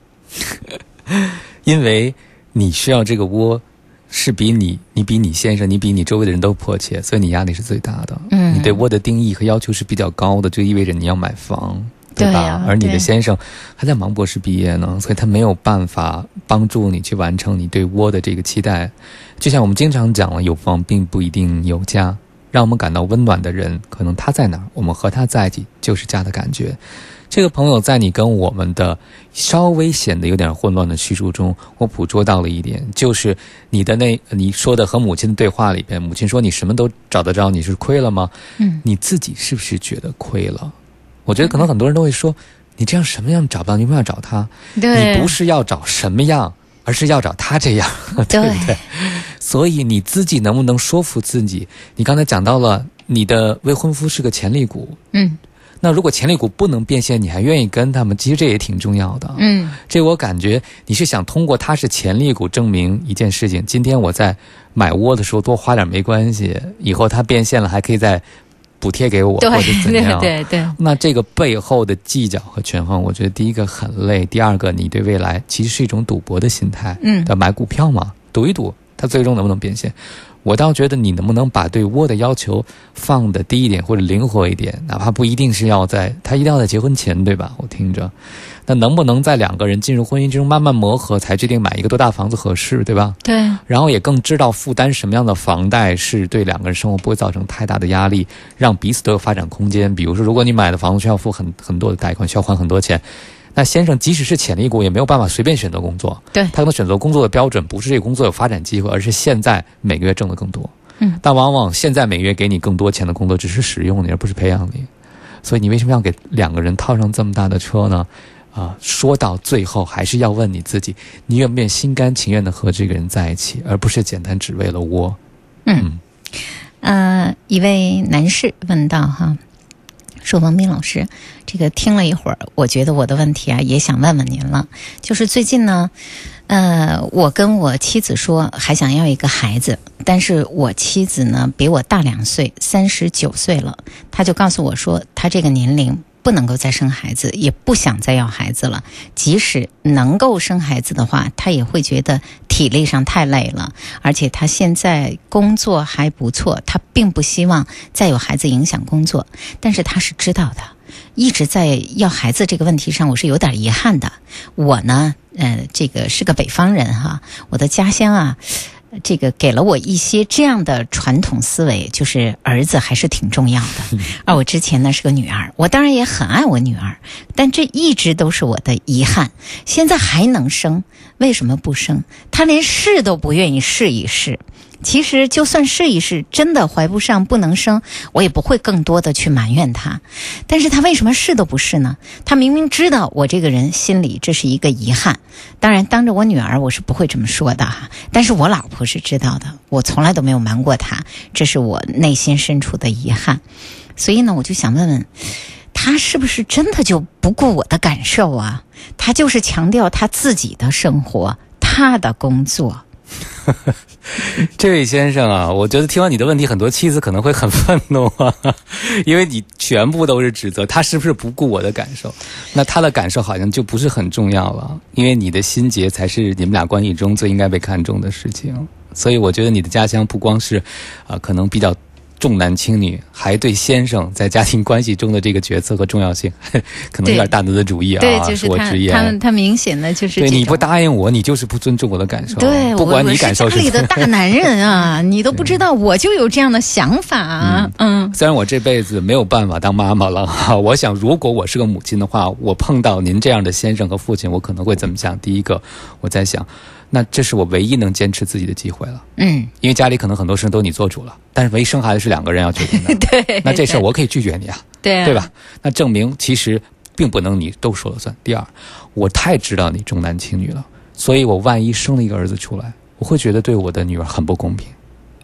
因为你需要这个窝。是比你、你比你先生、你比你周围的人都迫切，所以你压力是最大的。嗯你对窝的定义和要求是比较高的，就意味着你要买房，吧？对吧而你的先生还在忙博士毕业呢，所以他没有办法帮助你去完成你对窝的这个期待。就像我们经常讲了，有房并不一定有家。让我们感到温暖的人，可能他在哪儿，我们和他在一起就是家的感觉。这个朋友在你跟我们的稍微显得有点混乱的叙述中，我捕捉到了一点，就是你的那你说的和母亲的对话里边，母亲说你什么都找得着，你是亏了吗？嗯，你自己是不是觉得亏了？我觉得可能很多人都会说，你这样什么样找不到，你为什么要找他？对，你不是要找什么样，而是要找他这样，对不对？所以你自己能不能说服自己？你刚才讲到了你的未婚夫是个潜力股，嗯那如果潜力股不能变现，你还愿意跟他们？其实这也挺重要的。嗯这我感觉你是想通过它是潜力股证明一件事情。今天我在买窝的时候多花点没关系，以后它变现了还可以再补贴给我，或者怎对样？对对，那这个背后的计较和权衡，我觉得第一个很累，第二个你对未来其实是一种赌博的心态。嗯要买股票嘛，赌一赌，它最终能不能变现？我倒觉得你能不能把对窝的要求放的低一点或者灵活一点，哪怕不一定是要在他一定要在结婚前，对吧？我听着，那能不能在两个人进入婚姻之中慢慢磨合，才决定买一个多大房子合适，对吧？对，然后也更知道负担什么样的房贷是对两个人生活不会造成太大的压力，让彼此都有发展空间。比如说，如果你买的房子需要付很很多的贷款，需要还很多钱，那先生即使是潜力股，也没有办法随便选择工作。对他可能选择工作的标准不是这个工作有发展机会，而是现在每个月挣的更多。嗯，但往往现在每个月给你更多钱的工作只是使用你，而不是培养你。所以你为什么要给两个人套上这么大的车呢？啊，说到最后还是要问你自己，你愿不愿意心甘情愿的和这个人在一起，而不是简单只为了窝。嗯呃，一位男士问道哈，说王斌老师，这个听了一会儿，我觉得我的问题啊，也想问问您了。就是最近呢，呃，我跟我妻子说还想要一个孩子，但是我妻子呢比我大两岁，三十九岁了，她就告诉我说，她这个年龄。不能够再生孩子，也不想再要孩子了。即使能够生孩子的话，她也会觉得体力上太累了，而且她现在工作还不错，她并不希望再有孩子影响工作。但是她是知道的，一直在要孩子这个问题上，我是有点遗憾的。我呢，呃，这个是个北方人哈，我的家乡啊。这个给了我一些这样的传统思维，就是儿子还是挺重要的。而我之前呢是个女儿，我当然也很爱我女儿，但这一直都是我的遗憾。现在还能生，为什么不生？她连试都不愿意试一试。其实就算试一试，真的怀不上不能生，我也不会更多的去埋怨他。但是他为什么试都不试呢？他明明知道我这个人心里这是一个遗憾。当然，当着我女儿我是不会这么说的哈。但是我老婆是知道的，我从来都没有瞒过她，这是我内心深处的遗憾。所以呢，我就想问问。他是不是真的就不顾我的感受啊？他就是强调他自己的生活，他的工作。这位先生啊，我觉得听完你的问题，很多妻子可能会很愤怒啊，因为你全部都是指责他是不是不顾我的感受，那他的感受好像就不是很重要了，因为你的心结才是你们俩关系中最应该被看重的事情。所以我觉得你的家乡不光是，啊、可能比较。重男轻女，还对先生在家庭关系中的这个角色和重要性，可能有点大男子主义啊。对，就是我直言。他他明显的就是对你不答应我，你就是不尊重我的感受。对，不管我你感受我是家里的大男人啊，你都不知道，我就有这样的想法啊。嗯，虽然我这辈子没有办法当妈妈了哈，我想如果我是个母亲的话，我碰到您这样的先生和父亲，我可能会怎么想？第一个，我在想，那这是我唯一能坚持自己的机会了，嗯，因为家里可能很多事情都你做主了，但是唯一生孩子是两个人要决定的。对，那这事儿我可以拒绝你啊，对啊对？吧？那证明其实并不能你都说了算。第二，我太知道你重男轻女了，所以我万一生了一个儿子出来，我会觉得对我的女儿很不公平。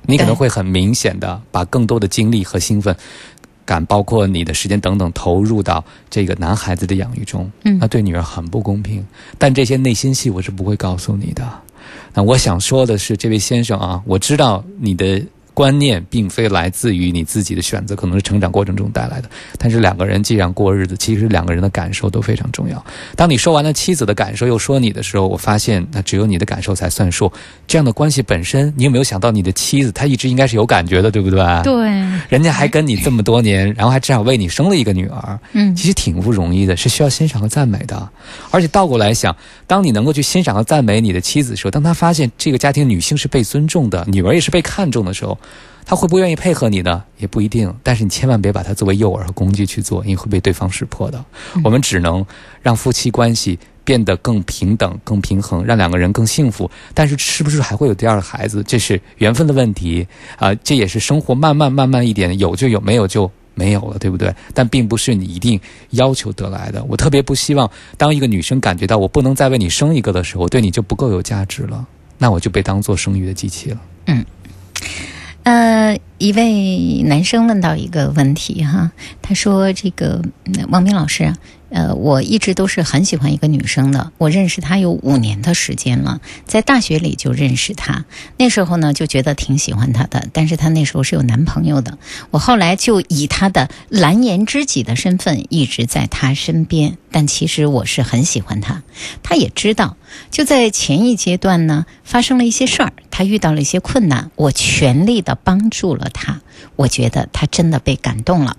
你可能会很明显的把更多的精力和兴奋感，包括你的时间等等，投入到这个男孩子的养育中，嗯那对女儿很不公平。但这些内心戏我是不会告诉你的。那我想说的是，这位先生啊，我知道你的观念并非来自于你自己的选择，可能是成长过程中带来的。但是两个人既然过日子，其实两个人的感受都非常重要。当你说完了妻子的感受，又说你的时候，我发现那只有你的感受才算数。这样的关系本身，你有没有想到你的妻子她一直应该是有感觉的，对不对？对，人家还跟你这么多年，然后还至少为你生了一个女儿，嗯其实挺不容易的，是需要欣赏和赞美的。而且倒过来想，当你能够去欣赏和赞美你的妻子的时候，当他发现这个家庭女性是被尊重的，女儿也是被看重的时候，他会不会愿意配合你呢？也不一定。但是你千万别把它作为诱饵和工具去做，因为会被对方识破的。我们只能让夫妻关系。变得更平等、更平衡，让两个人更幸福。但是，是不是还会有第二个孩子？这是缘分的问题啊、这也是生活慢慢、慢慢一点，有就有，没有就没有了，对不对？但并不是你一定要求得来的。我特别不希望，当一个女生感觉到我不能再为你生一个的时候，对你就不够有价值了，那我就被当做生育的机器了。嗯呃，一位男生问到一个问题哈，他说：“这个那王斌老师，呃，我一直都是很喜欢一个女生的，我认识她有五年的时间了，在大学里就认识她，那时候呢就觉得挺喜欢她的，但是她那时候是有男朋友的，我后来就以她的蓝颜知己的身份一直在她身边，但其实我是很喜欢她，她也知道。就在前一阶段呢，发生了一些事儿，她遇到了一些困难，我全力的帮助了她，我觉得她真的被感动了。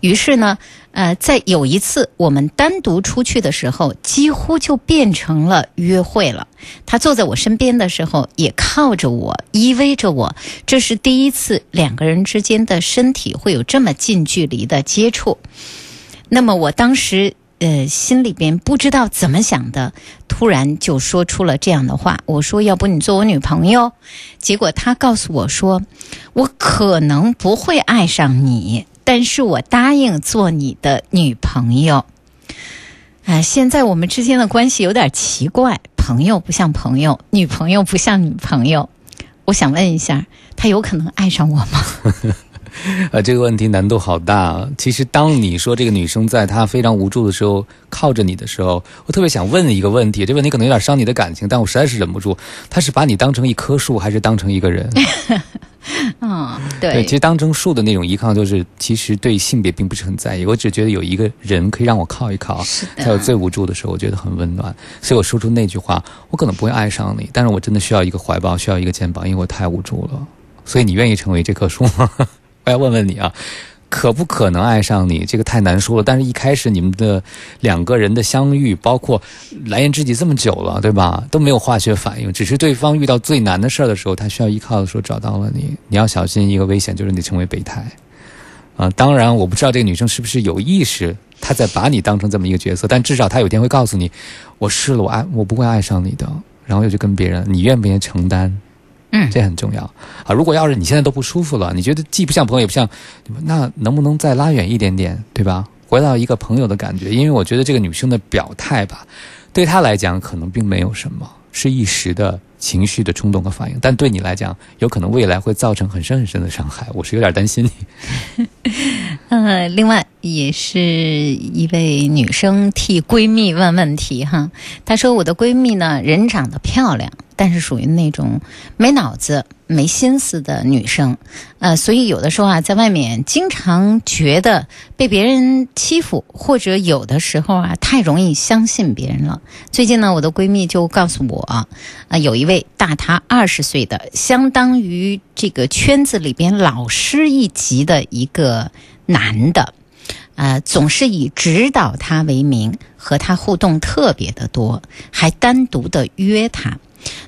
于是呢，呃，在有一次我们单独出去的时候，几乎就变成了约会了。他坐在我身边的时候，也靠着我，依偎着我，这是第一次两个人之间的身体会有这么近距离的接触。那么我当时呃心里边不知道怎么想的，突然就说出了这样的话，我说要不你做我女朋友？结果他告诉我说，我可能不会爱上你，但是我答应做你的女朋友。啊、现在我们之间的关系有点奇怪，朋友不像朋友，女朋友不像女朋友。我想问一下，他有可能爱上我吗？呃，这个问题难度好大啊！其实，当你说这个女生在她非常无助的时候靠着你的时候，我特别想问一个问题，这问题可能有点伤你的感情，但我实在是忍不住。她是把你当成一棵树，还是当成一个人？嗯，对，其实当成树的那种依靠，就是其实对性别并不是很在意。我只觉得有一个人可以让我靠一靠，是在我，最无助的时候，我觉得很温暖。所以我说出那句话，我可能不会爱上你，但是我真的需要一个怀抱，需要一个肩膀，因为我太无助了。所以你愿意成为这棵树吗？我要问问你啊，可不可能爱上你？这个太难说了。但是一开始你们的两个人的相遇，包括蓝颜知己这么久了，对吧？都没有化学反应，只是对方遇到最难的事儿的时候，他需要依靠的时候找到了你。你要小心一个危险，就是你成为备胎。啊、当然我不知道这个女生是不是有意识，她在把你当成这么一个角色，但至少她有一天会告诉你，我试了，我爱，我不会爱上你的，然后又去跟别人，你愿不愿意承担？嗯这很重要啊！如果要是你现在都不舒服了，你觉得既不像朋友也不像，那能不能再拉远一点点，对吧？回到一个朋友的感觉，因为我觉得这个女生的表态吧，对她来讲可能并没有什么，是一时的情绪的冲动和反应，但对你来讲，有可能未来会造成很深很深的伤害。我是有点担心你。呃，另外也是一位女生替闺蜜问问题哈。她说：“我的闺蜜呢，人长得漂亮，但是属于那种没脑子、没心思的女生，呃，所以有的时候啊，在外面经常觉得被别人欺负，或者有的时候啊，太容易相信别人了。最近呢，我的闺蜜就告诉我，啊、有一位大她二十岁的，相当于这个圈子里边老师一级的一个男的。”呃，总是以指导她为名，和她互动特别的多，还单独的约她。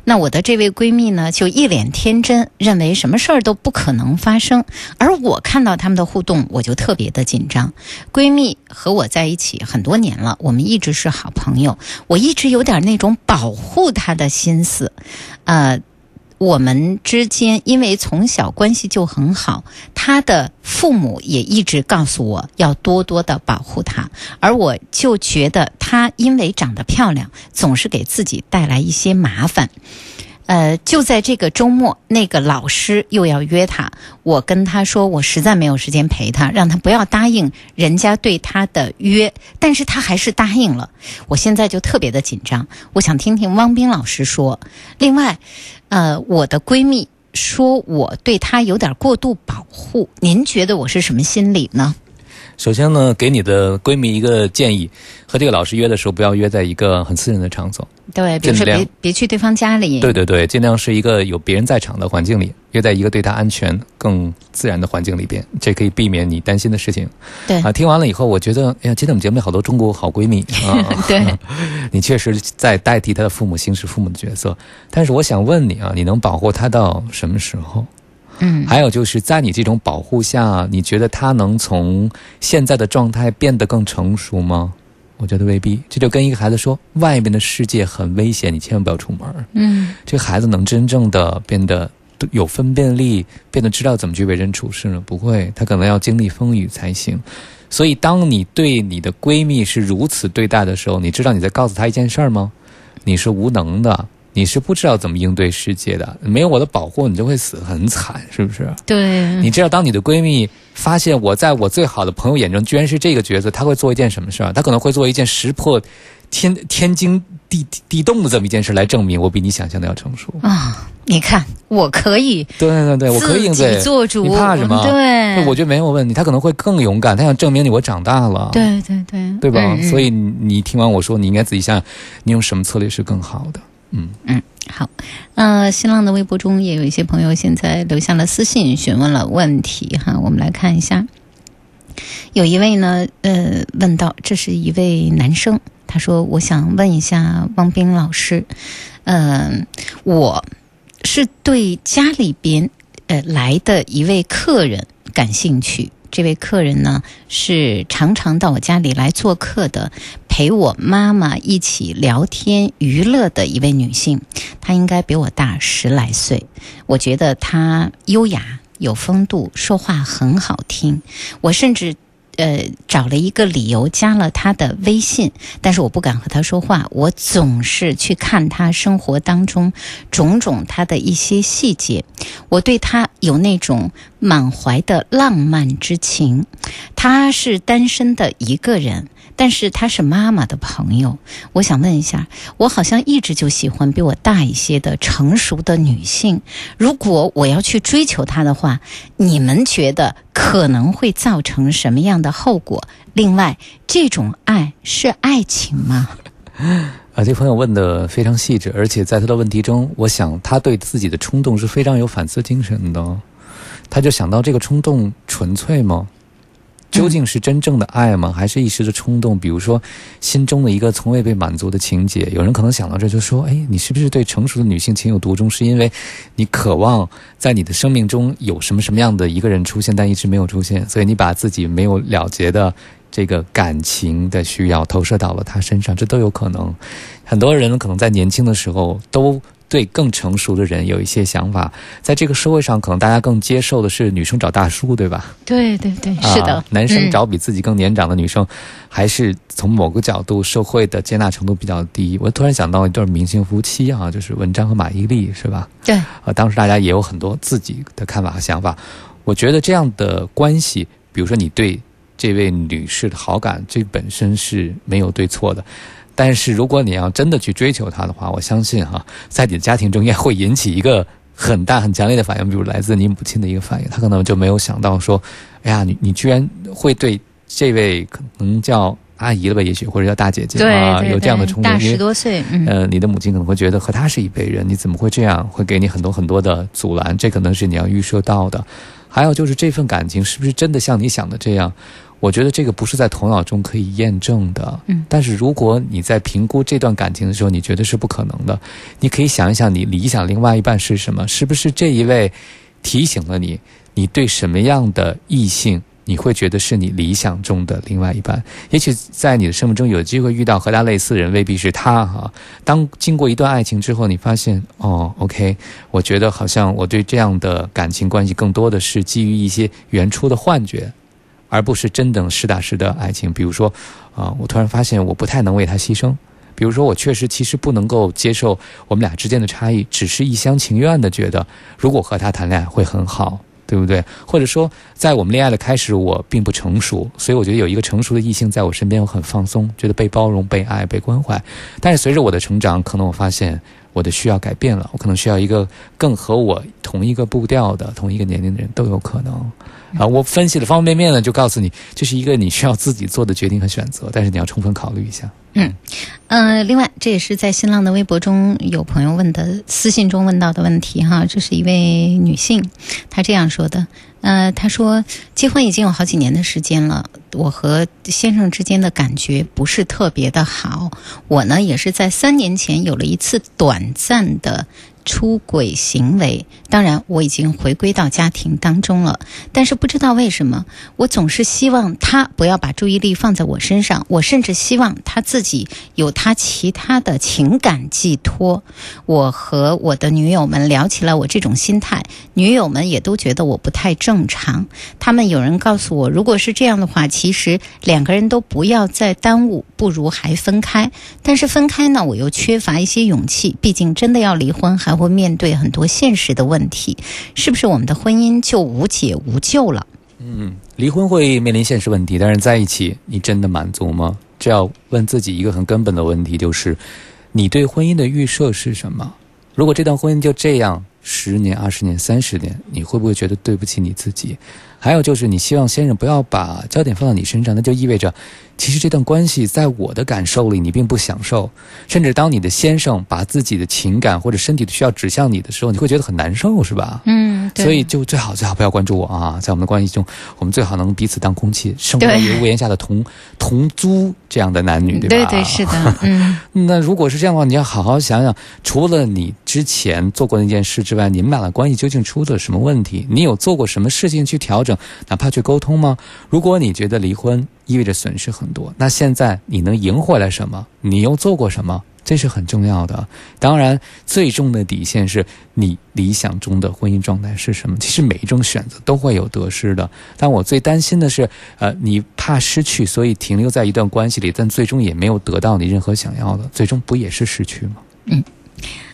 那我的这位闺蜜呢，就一脸天真，认为什么事儿都不可能发生。而我看到他们的互动，我就特别的紧张。闺蜜和我在一起很多年了，我们一直是好朋友，我一直有点那种保护她的心思，呃。我们之间因为从小关系就很好，他的父母也一直告诉我要多多的保护他，而我就觉得他因为长得漂亮，总是给自己带来一些麻烦。呃，就在这个周末，那个老师又要约她，我跟她说，我实在没有时间陪她，让她不要答应人家对她的约，但是她还是答应了。我现在就特别的紧张，我想听听汪斌老师说。另外，呃，我的闺蜜说我对她有点过度保护，您觉得我是什么心理呢？首先呢，给你的闺蜜一个建议，和这个老师约的时候，不要约在一个很私人的场所。对，比如说别别去对方家里。对对对，尽量是一个有别人在场的环境里，约在一个对他安全、更自然的环境里边，这可以避免你担心的事情。对啊，听完了以后，我觉得，哎呀，今天我们节目里好多中国好闺蜜 啊。对，你确实在代替她的父母行使父母的角色，但是我想问你啊，你能保护她到什么时候？嗯，还有就是在你这种保护下，你觉得他能从现在的状态变得更成熟吗？我觉得未必。这就跟一个孩子说，外面的世界很危险，你千万不要出门。嗯，这个孩子能真正的变得有分辨力，变得知道怎么去为人处事呢？不会，他可能要经历风雨才行。所以，当你对你的闺蜜是如此对待的时候，你知道你在告诉她一件事儿吗？你是无能的，你是不知道怎么应对世界的。没有我的保护，你就会死很惨，是不是？对，你知道，当你的闺蜜发现我在我最好的朋友眼中居然是这个角色，她会做一件什么事儿？她可能会做一件石破天 天惊地地地动的这么一件事来证明我比你想象的要成熟。啊，你看我可以对对对，我可以应自对己。做主，你怕什么？对，我觉得没有问题。她可能会更勇敢，她想证明你我长大了。。对对对，对吧？所以你你听完我说，你应该自己想想，你用什么策略是更好的。嗯，好，呃，新浪的微博中也有一些朋友现在留下了私信，询问了问题哈，我们来看一下。有一位呢，呃，问到，这是一位男生，他说：“我想问一下汪冰老师，嗯、我是对家里边呃来的一位客人感兴趣。这位客人呢是常常到我家里来做客的，陪我妈妈一起聊天娱乐的一位女性。她应该比我大十来岁，我觉得她优雅有风度，说话很好听。我甚至。呃，找了一个理由加了她的微信，但是我不敢和她说话。我总是去看她生活当中种种她的一些细节，我对她有那种满怀的浪漫之情。她是单身的一个人，但是她是妈妈的朋友。我想问一下，我好像一直就喜欢比我大一些的成熟的女性。如果我要去追求她的话，你们觉得可能会造成什么样的后果？另外，这种爱是爱情吗？啊，这朋友问的非常细致，而且在他的问题中，我想他对自己的冲动是非常有反思精神的。他就想到这个冲动纯粹吗？究竟是真正的爱吗？还是一时的冲动？比如说，心中的一个从未被满足的情节。有人可能想到这就说：“哎，你是不是对成熟的女性情有独钟？是因为你渴望在你的生命中有什么什么样的一个人出现，但一直没有出现，所以你把自己没有了结的这个感情的需要投射到了他身上，这都有可能。很多人可能在年轻的时候都对更成熟的人有一些想法，在这个社会上，可能大家更接受的是女生找大叔，对吧？对对对，是的，啊，男生嗯找比自己更年长的女生，还是从某个角度社会的接纳程度比较低。我突然想到一对明星夫妻啊，就是文章和马伊琍，是吧？对，啊，当时大家也有很多自己的看法和想法。我觉得这样的关系，比如说你对这位女士的好感，这本身是没有对错的。但是如果你要真的去追求她的话，我相信哈、在你的家庭中间会引起一个很大很强烈的反应，比如来自你母亲的一个反应，她可能就没有想到说，哎呀，你你居然会对这位可能叫阿姨了吧，也许或者叫大姐姐对啊，对有这样的冲动，对大十多岁，嗯，呃，你的母亲可能会觉得和她是一辈人，你怎么会这样？会给你很多很多的阻拦，这可能是你要预设到的。还有就是这份感情是不是真的像你想的这样？我觉得这个不是在头脑中可以验证的。嗯但是如果你在评估这段感情的时候，你觉得是不可能的，你可以想一想，你理想另外一半是什么？是不是这一位提醒了你，你对什么样的异性？你会觉得是你理想中的另外一半，也许在你的生命中有机会遇到和他类似的人，未必是他哈。当经过一段爱情之后，你发现哦，OK，我觉得好像我对这样的感情关系更多的是基于一些原初的幻觉，而不是真正实打实的爱情。比如说，啊、我突然发现我不太能为他牺牲。比如说，我确实其实不能够接受我们俩之间的差异，只是一厢情愿的觉得，如果和他谈恋爱会很好，对不对？或者说，在我们恋爱的开始，我并不成熟，所以我觉得有一个成熟的异性在我身边，我很放松，觉得被包容、被爱、被关怀。但是随着我的成长，可能我发现我的需要改变了，我可能需要一个更和我同一个步调的、同一个年龄的人都有可能。啊，我分析的方方面面呢，就告诉你，这是一个你需要自己做的决定和选择，但是你要充分考虑一下。嗯，呃，另外，这也是在新浪的微博中有朋友问的私信中问到的问题哈。这是一位女性，她这样说的：呃，他说结婚已经有好几年的时间了，我和先生之间的感觉不是特别的好。我呢，也是在三年前有了一次短暂的。出轨行为，当然我已经回归到家庭当中了，但是不知道为什么，我总是希望他不要把注意力放在我身上，我甚至希望他自己有他其他的情感寄托。我和我的女友们聊起了我这种心态，女友们也都觉得我不太正常。他们有人告诉我，如果是这样的话，其实两个人都不要再耽误，不如还分开。但是分开呢，我又缺乏一些勇气，毕竟真的要离婚还。会面对很多现实的问题，是不是我们的婚姻就无解无救了？嗯，离婚会面临现实问题，但是在一起，你真的满足吗？这要问自己一个很根本的问题，就是你对婚姻的预设是什么？如果这段婚姻就这样十年、二十年、三十年，你会不会觉得对不起你自己？还有就是，你希望先生不要把焦点放到你身上，那就意味着。其实这段关系在我的感受里，你并不享受，甚至当你的先生把自己的情感或者身体的需要指向你的时候，你会觉得很难受，是吧？嗯，所以就最好最好不要关注我啊！在我们的关系中，我们最好能彼此当空气，生活在一个屋檐下的同 同租这样的男女，对吧？对对是的，嗯。那如果是这样的话，你要好好想想，除了你之前做过那件事之外，你们俩的关系究竟出了什么问题？你有做过什么事情去调整，哪怕去沟通吗？如果你觉得离婚，意味着损失很多。那现在你能赢回来什么？你又做过什么？这是很重要的。当然，最终的底线是你理想中的婚姻状态是什么？其实每一种选择都会有得失的。但我最担心的是，呃，你怕失去，所以停留在一段关系里，但最终也没有得到你任何想要的，最终不也是失去吗？嗯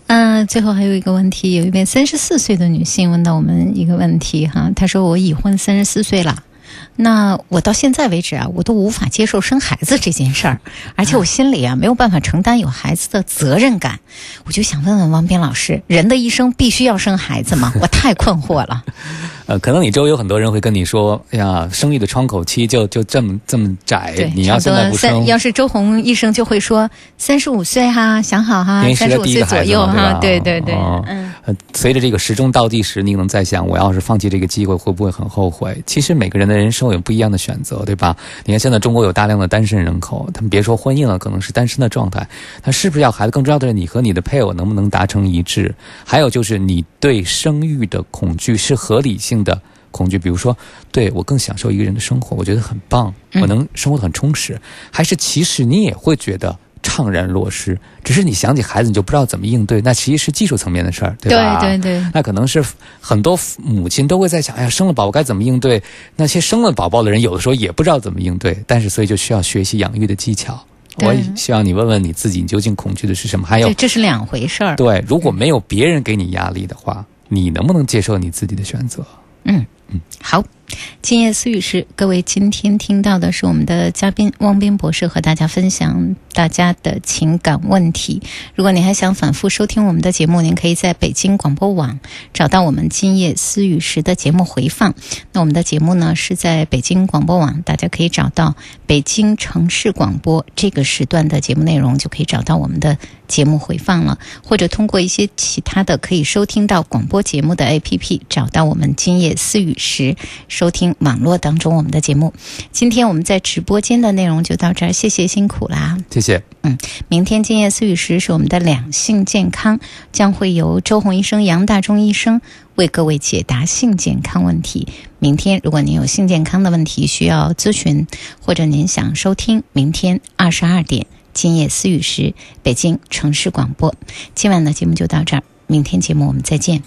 嗯。最后还有一个问题，有一位三十四岁的女性问到我们一个问题哈，她说：“我已婚三十四岁了。”那我到现在为止啊，我都无法接受生孩子这件事儿，而且我心里啊没有办法承担有孩子的责任感。我就想问问王斌老师，人的一生必须要生孩子吗？我太困惑了。呃，可能你周围有很多人会跟你说：“哎呀，生育的窗口期就就这么这么窄，你要现在不生。”要是周红医生就会说：“三十五岁哈，想好哈，三十五岁左右哈。”对对对，嗯。随着这个时钟倒计时，你可能在想：我要是放弃这个机会，会不会很后悔？其实每个人的人生有不一样的选择，对吧？你看现在中国有大量的单身人口，他们别说婚姻了，可能是单身的状态。他是不是要孩子？更重要的是，你和你的配偶能不能达成一致？还有就是，你对生育的恐惧是合理性的恐惧，比如说，对我更享受一个人的生活，我觉得很棒，我能生活的很充实，还是其实你也会觉得？怅然若失，只是你想起孩子，你就不知道怎么应对。那其实是技术层面的事儿，对吧？对对对。那可能是很多母亲都会在想：哎呀，生了宝宝该怎么应对？那些生了宝宝的人，有的时候也不知道怎么应对。但是，所以就需要学习养育的技巧。我也希望你问问你自己，你究竟恐惧的是什么？还有，这是两回事儿。对，如果没有别人给你压力的话，你能不能接受你自己的选择？嗯嗯，好。今夜思语时，各位今天听到的是我们的嘉宾汪斌博士和大家分享大家的情感问题。如果您还想反复收听我们的节目，您可以在北京广播网找到我们今夜思语时的节目回放。那我们的节目呢是在北京广播网，大家可以找到北京城市广播这个时段的节目内容，就可以找到我们的节目回放了。或者通过一些其他的可以收听到广播节目的 APP，找到我们今夜思语时。收听网络当中我们的节目，今天我们在直播间的内容就到这儿，谢谢辛苦啦，谢谢。嗯，明天今夜思雨时是我们的两性健康，将会由周红医生、杨大中医生为各位解答性健康问题。明天如果您有性健康的问题需要咨询，或者您想收听明天二十二点今夜思雨时北京城市广播，今晚的节目就到这儿，明天节目我们再见。